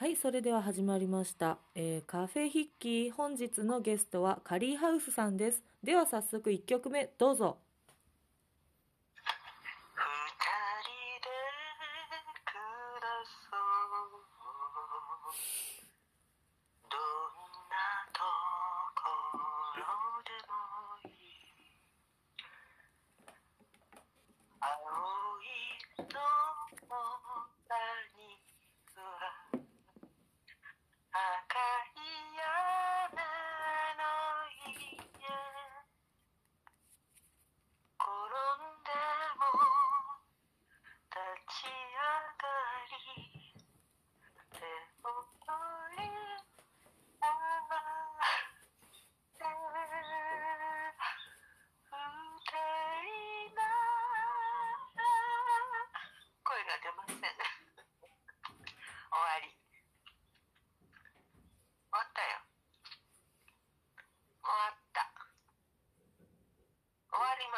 はい、それでは始まりました。えーカフェヒッキー、本日のゲストはカリーハウスさんです。では早速1曲目、どうぞ。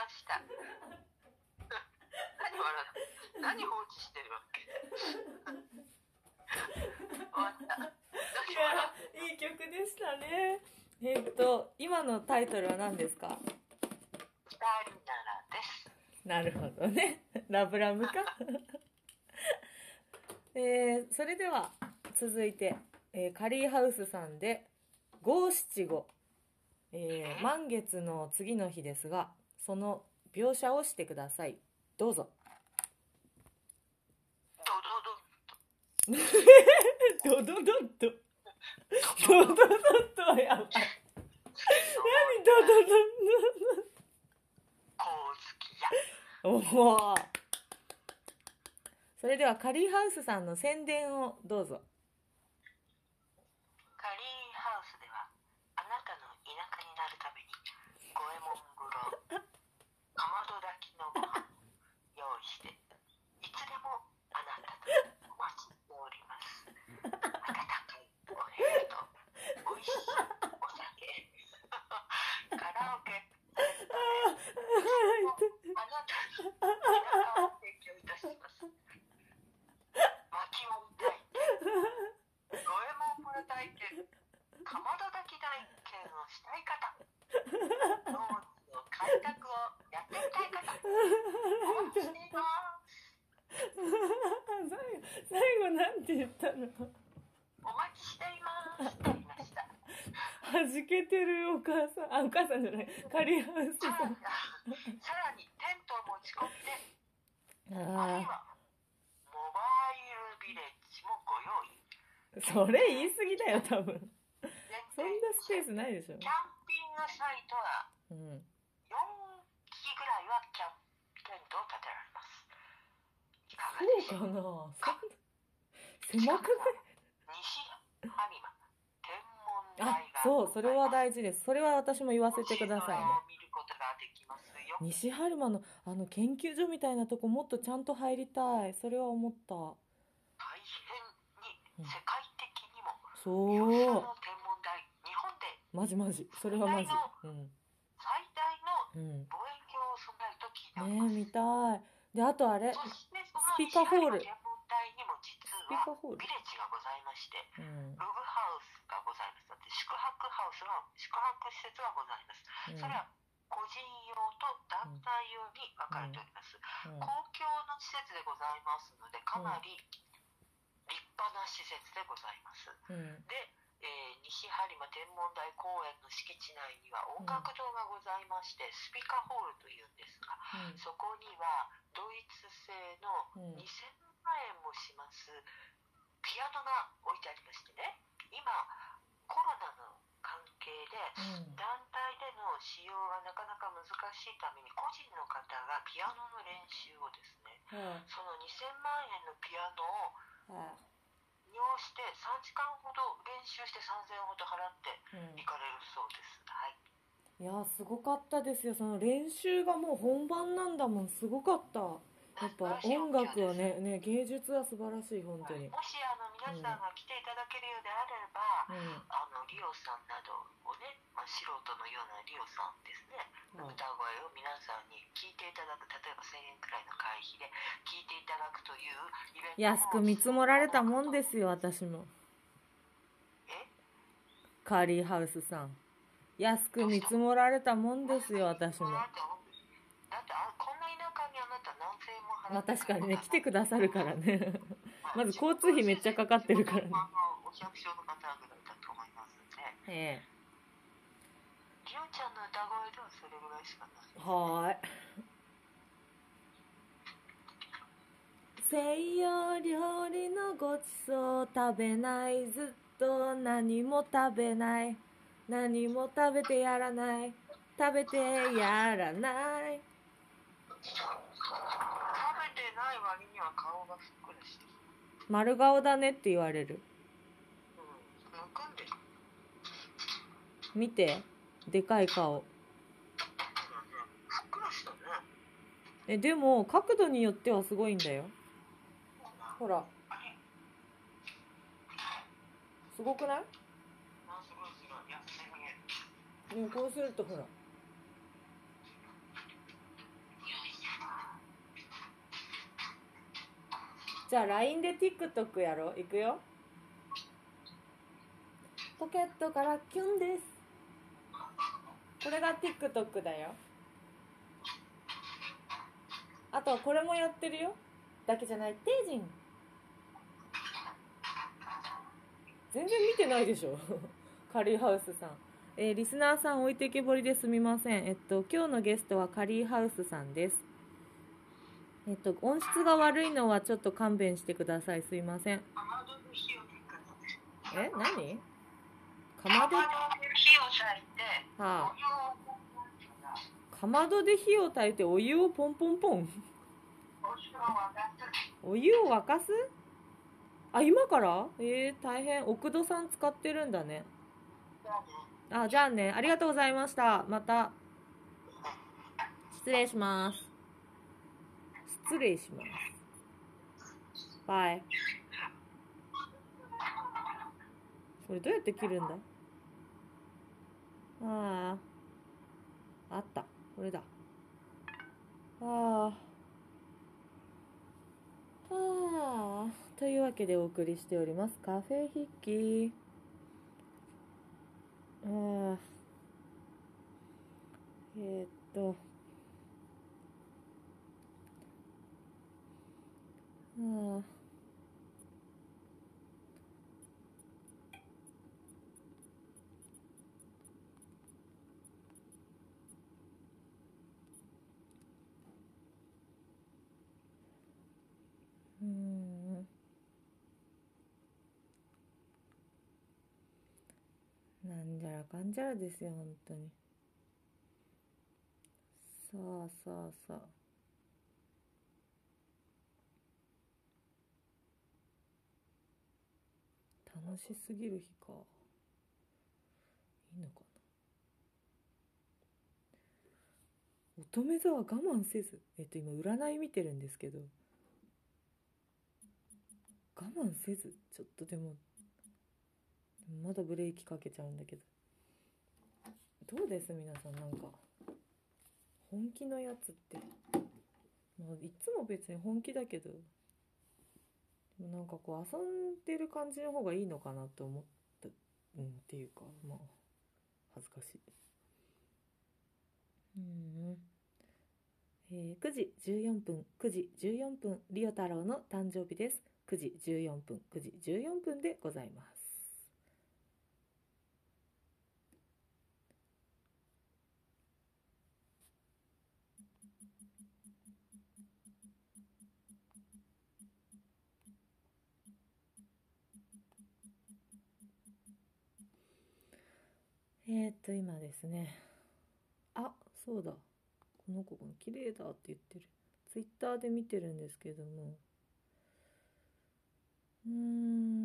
ました。何笑う何放置してるわけ？終わった。何笑ういい曲でしたね。えーっと、今のタイトルは何ですか？ならです。なるほどね。ラブラブか。えーそれでは続いて、えーカリーハウスさんで五七五、えー？満月の次の日ですがその描写をしてください。どうぞ。ドドド ドドドッと。ドドドッと。はやばい。何？ドドドおお。それではカリーハウスさんの宣伝をどうぞカリーハウスではあなたの田舎になるために五右衛門風呂かまど炊きのご飯用意していつでもあなたとお待ちしております温かいお部屋と美味しいお酒カラオケあなたに田舎を提供いたします薪を炊いて五右衛門風呂体験かまど炊き体験をしたい方農地の開拓をやってみたい方お待ちしています最後最後なんて言ったの？お待ちしていますって言いました。はじけてるお母さん。あお母さんじゃない。カリーハウスさん。さらにテントを持ち込んであるいあはモバイルビレッジもご用意。あそれ言い過ぎだよ多分。全そんなスペースないでしょ。キャンピングサイトはうん。4基ぐらいはキャンテントを建てられますいかな？そんな狭く西播磨天文台があそうそれは大事です。それは私も言わせてくださいね。西春馬のあの研究所みたいなとこもっとちゃんと入りたい。それは思った。大変に世界的にもそう。優秀の天文台日本でマジマジそれはマジうん。最大のうん。望遠鏡を備えると聞いており見たい。であとあれ。そしてピカホール。にも実はビレッジがございましてうんログハウスがございますだって宿泊ハウスが宿泊施設がございますうんそれは個人用と団体用に分かれております、うん公共の施設でございますのでかなり立派な施設でございます、で、えー西播磨天文台公園の敷地内には音楽堂がございまして、スピカホールというんですがそこにはドイツ製のうん。2000万円もしますピアノが置いてありましてね今コロナの関係でうん。団体での使用がなかなか難しいために個人の方がピアノの練習をですねうん。その2000万円のピアノをは利用して3時間ほど練習して3000円ほど払っていうん。行かれるそうです。はい。いやすごかったですよ。その練習がもう本番なんだもん。すごかった。やっぱ音楽はねね芸術は素晴らしい本当に。もしあの皆さんが来ていただけるようであれば、うん。あのリオさんなどをね、まあ、素人のようなリオさんですね、はい歌声を皆さんに聞いていただく。例えば1000円くらいの会費で聞いていただくというイベントも安く見積もられたもんですよ私も。カーリーハウスさん。安く見積もられたもんですよ私も。だってあこんな田舎にあなた何千円も払まあって。確かにね来てくださるからねまず交通費めっちゃかかってるからね。お百姓の方ぐらいだと思いますんで。えりおちゃんの歌声ではそれぐらいしかない。えはーい。西洋料理のごちそう食べない。ずっと何も食べない。何も食べてやらない。食べてやらない。食べてない割には顔がふっくらしてる丸顔だねって言われる。見て。でかい顔。えでも角度によってはすごいんだよ。ほら。すごくない？でもこうするとほらじゃあ LINE で TikTok やろう。いくよ。ポケットからキュンです。これが TikTok だよ。あとこれもやってるよ。だけじゃない。テイジン全然見てないでしょ。カリーハウスさん。えーリスナーさん置いてけぼりですみません。えっと、今日のゲストはカリーハウスさんです。えっと、音質が悪いのはちょっと勘弁してください。すいません。え何？かかまど、はまどで火を焚いてあ、お湯をポンポンってかまどで火を焚いてお湯をポンポンポン。お湯を沸かすお湯を沸かす？あ、今から？えー、大変。奥戸さん使ってるんだね。あ、じゃあね。ありがとうございました。また。失礼します。失礼します。バイ。これどうやって切るんだ？ああ。あった。これだ。ああ。ああ。というわけでお送りしております。カフェ筆記。ああ。えー、っと。ああ。うん。なんじゃらかんじゃらですよ、本当に。さあさあさあ。楽しすぎる日か。いいのかな。乙女座は我慢せず。えっと、今、占い見てるんですけど。我慢せず。ちょっとでも、まだブレーキかけちゃうんだけど。どうです？皆さん、なんか。本気のやつって。まあ、いつも別に本気だけど。なんかこう遊んでる感じの方がいいのかなと思った、うん、っていうかまあ恥ずかしい。うんえー9時14分9時14分リオ太郎の誕生日です。9時14分9時14分でございますえー、っと今ですね。あそうだ。この子が綺麗だって言ってる。ツイッターで見てるんですけども。うーん。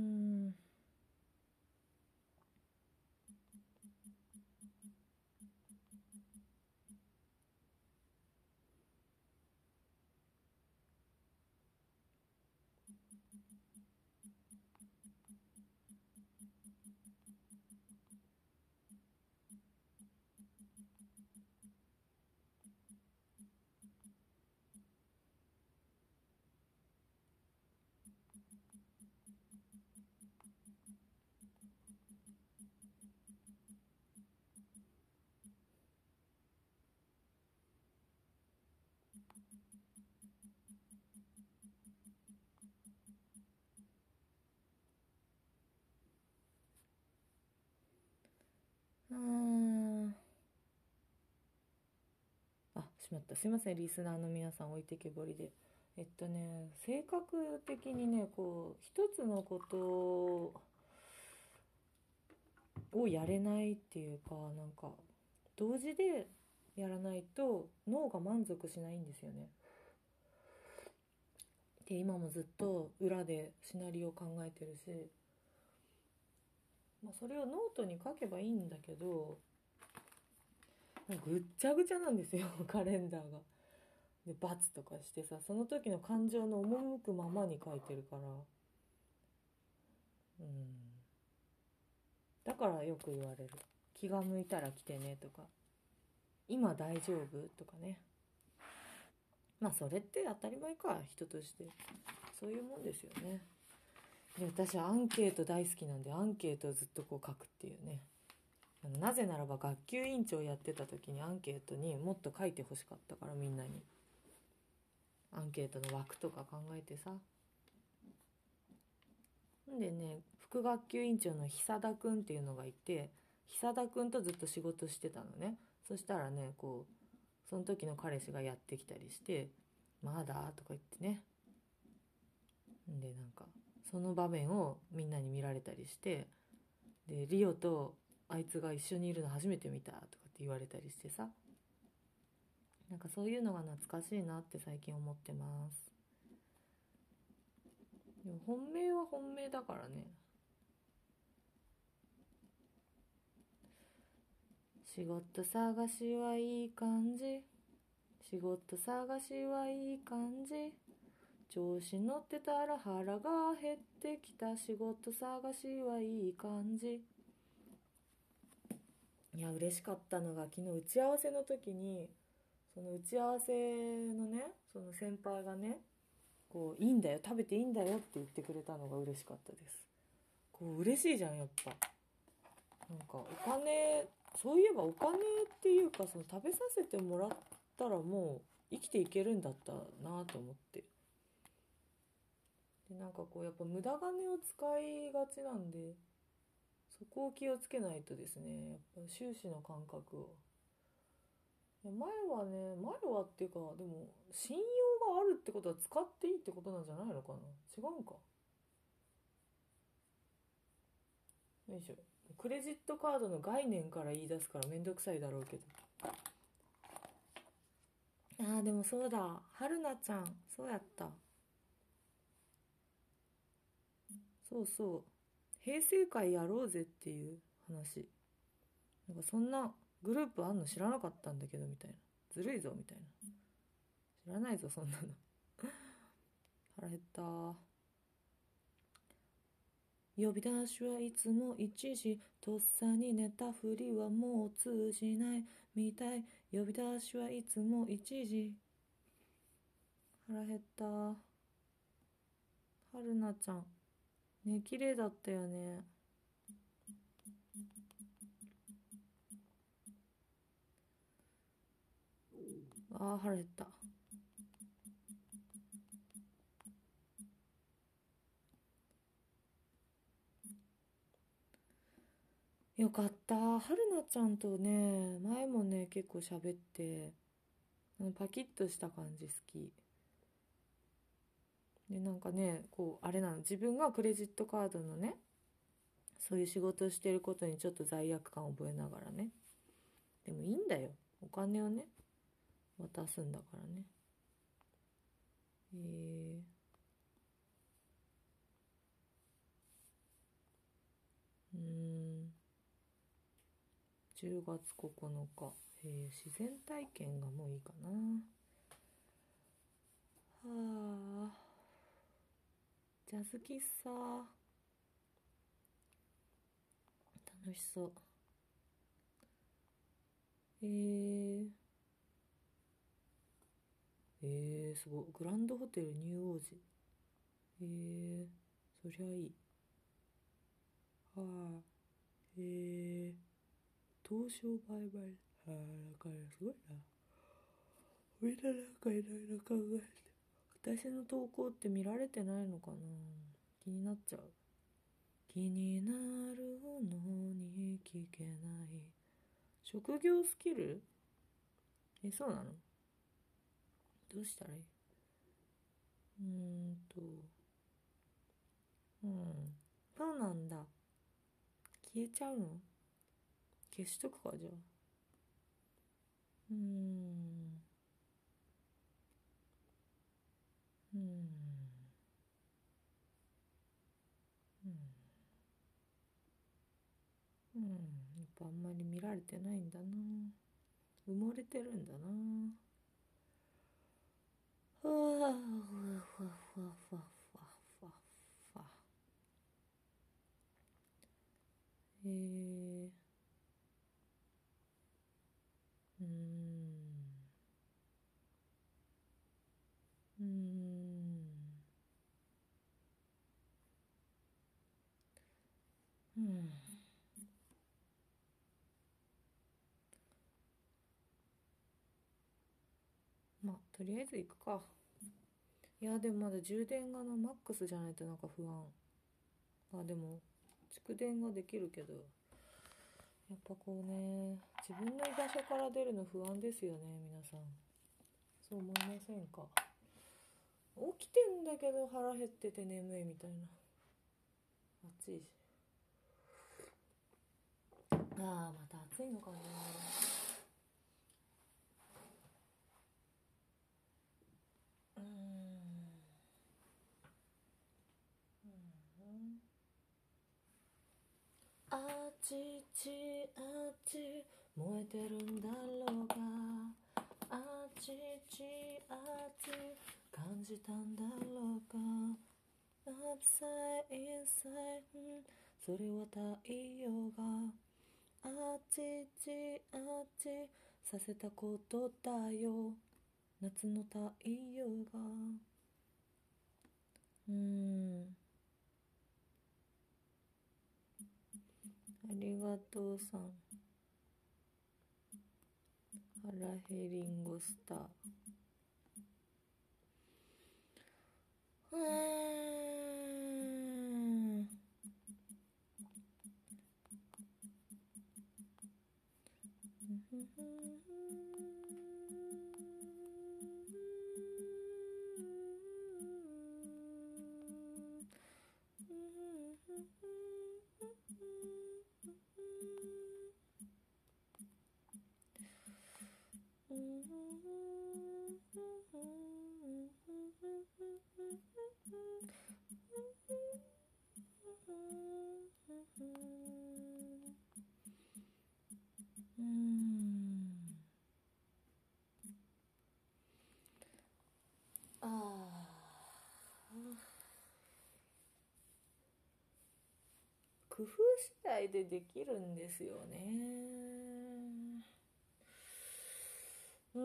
ーあしまった。すいません。リスナーの皆さん置いてけぼりで。えっとね性格的にねこう一つのことをやれないっていうかなんか同時でやらないと脳が満足しないんですよね。で今もずっと裏でシナリオ考えてるし、まあ、それをノートに書けばいいんだけどぐっちゃぐちゃなんですよ カレンダーが。で罰とかしてさその時の感情の赴くままに書いてるから。うん。だからよく言われる。気が向いたら来てねとか。今大丈夫とかね。まあそれって当たり前か人として。そういうもんですよね。で私はアンケート大好きなんでアンケートをずっとこう書くっていうね。あのなぜならば学級委員長やってた時にアンケートにもっと書いてほしかったからみんなに。アンケートの枠とか考えてさ。んでね副学級委員長の久田くんっていうのがいて久田くんとずっと仕事してたのね。そしたらねこうその時の彼氏がやってきたりして「まだ?」とか言ってね。でなんかその場面をみんなに見られたりしてでリオとあいつが一緒にいるの初めて見たとかって言われたりしてさ。なんかそういうのが懐かしいなって最近思ってます。でも本命は本命だからね。仕事探しはいい感じ。仕事探しはいい感じ。調子乗ってたら腹が減ってきた。仕事探しはいい感じ。いや嬉しかったのが昨日打ち合わせの時にその打ち合わせのねその先輩がねこういいんだよ食べていいんだよって言ってくれたのが嬉しかったです。こう嬉しいじゃんやっぱ。なんかお金そういえばお金っていうかその食べさせてもらったらもう生きていけるんだったなと思って。でなんかこうやっぱ無駄金を使いがちなんでそこを気をつけないとですねやっぱ収支の感覚を。前はね前はっていうかでも信用があるってことは使っていいってことなんじゃないのかな。違うんか。よいしょ。クレジットカードの概念から言い出すからめんどくさいだろうけど。あーでもそうだ。春菜ちゃんそうやった。そうそう。平成会やろうぜっていう話。なんかそんなグループあんの知らなかったんだけどみたいな。ずるいぞみたいな。知らないぞそんなの。腹減った。呼び出しはいつも一時とっさに寝たふりはもう通じないみたい。呼び出しはいつも一時。腹減った。春菜ちゃん。ね綺麗だったよね。あー腹減った。よかった。春菜ちゃんとね前もね結構喋ってパキッとした感じ好き。でなんかねこうあれなの自分がクレジットカードのねそういう仕事をしてることにちょっと罪悪感を覚えながらね。でもいいんだよ。お金をね渡すんだからね。えー、うん。10月9日、えー自然体験がもういいかな。はあ。ジャズ喫茶。楽しそう。えー、えー、すごい。グランドホテルニューオージえー、そりゃいい。はあ。えー、東証売買ああだからすごいな。みんななんかいろいろ考えて。私の投稿って見られてないのかな？気になっちゃう。気になるのに聞けない。職業スキル？えそうなの？どうしたらいい？うーんとうん。そうなんだ。消えちゃうの？消しとくかじゃあ。うーん。うん。うん。うん。やっぱあんまり見られてないんだな。埋もれてるんだな。ふわふわふわふわふわふわ。ふわえ。ーりあえず行くか。いやでもまだ充電がなマックスじゃないとなんか不安。あでも蓄電ができるけどやっぱこうね自分の居場所から出るの不安ですよね皆さん。そう思いませんか？起きてんだけど腹減ってて眠いみたいな。暑いし。ああまた暑いのかなうーんうんあちちあち燃えてるんだろうがあちちあち感じたんだろうか。Upside inside それは太陽が。あちちあちさせたことだよ。夏の太陽が。うん。ありがとうさん。腹ヘリンゴスター。うん。工夫次第でできるんですよね。うん。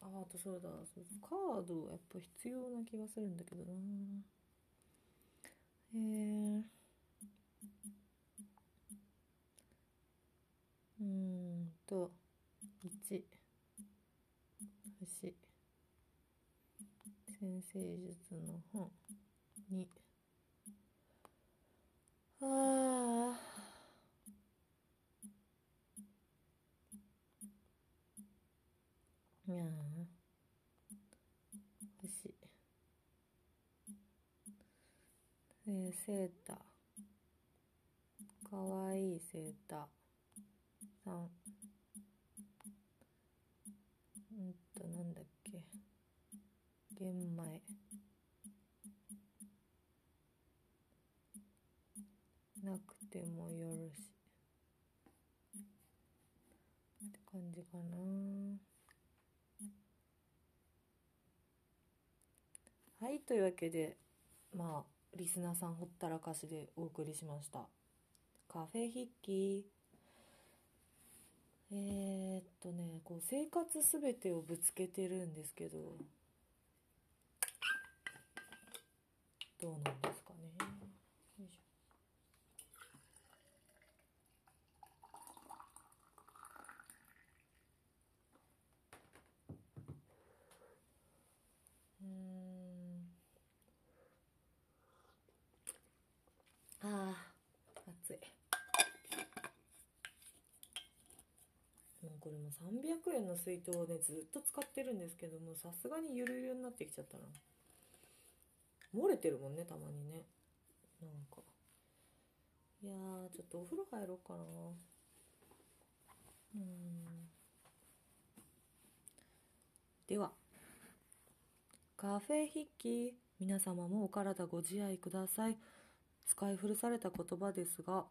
ああとそうだ。カードやっぱ必要な気がするんだけどな。えー。うんと1星。先生術の本。2ああいやー。星えー、セーター。かわいいセーター。3うんとなんだっけ。玄米なくてもよろしって感じかな。はいというわけでまあリスナーさんほったらかしでお送りしました。カフェ筆記えー、っとねこう生活すべてをぶつけてるんですけどどうなんですかねよいしょうーんああ暑いこれも300円の水筒をねずっと使ってるんですけどもさすがにゆるゆるになってきちゃったな。漏れてるもんねたまにね。なんか。いやーちょっとお風呂入ろうかな。うん。では。カフェ筆記皆様もお体ご自愛ください。使い古された言葉ですが、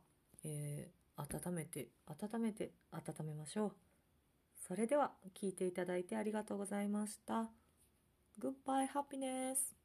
えー温めて温めて温めましょう。それでは聞いていただいてありがとうございました。Goodbye happiness!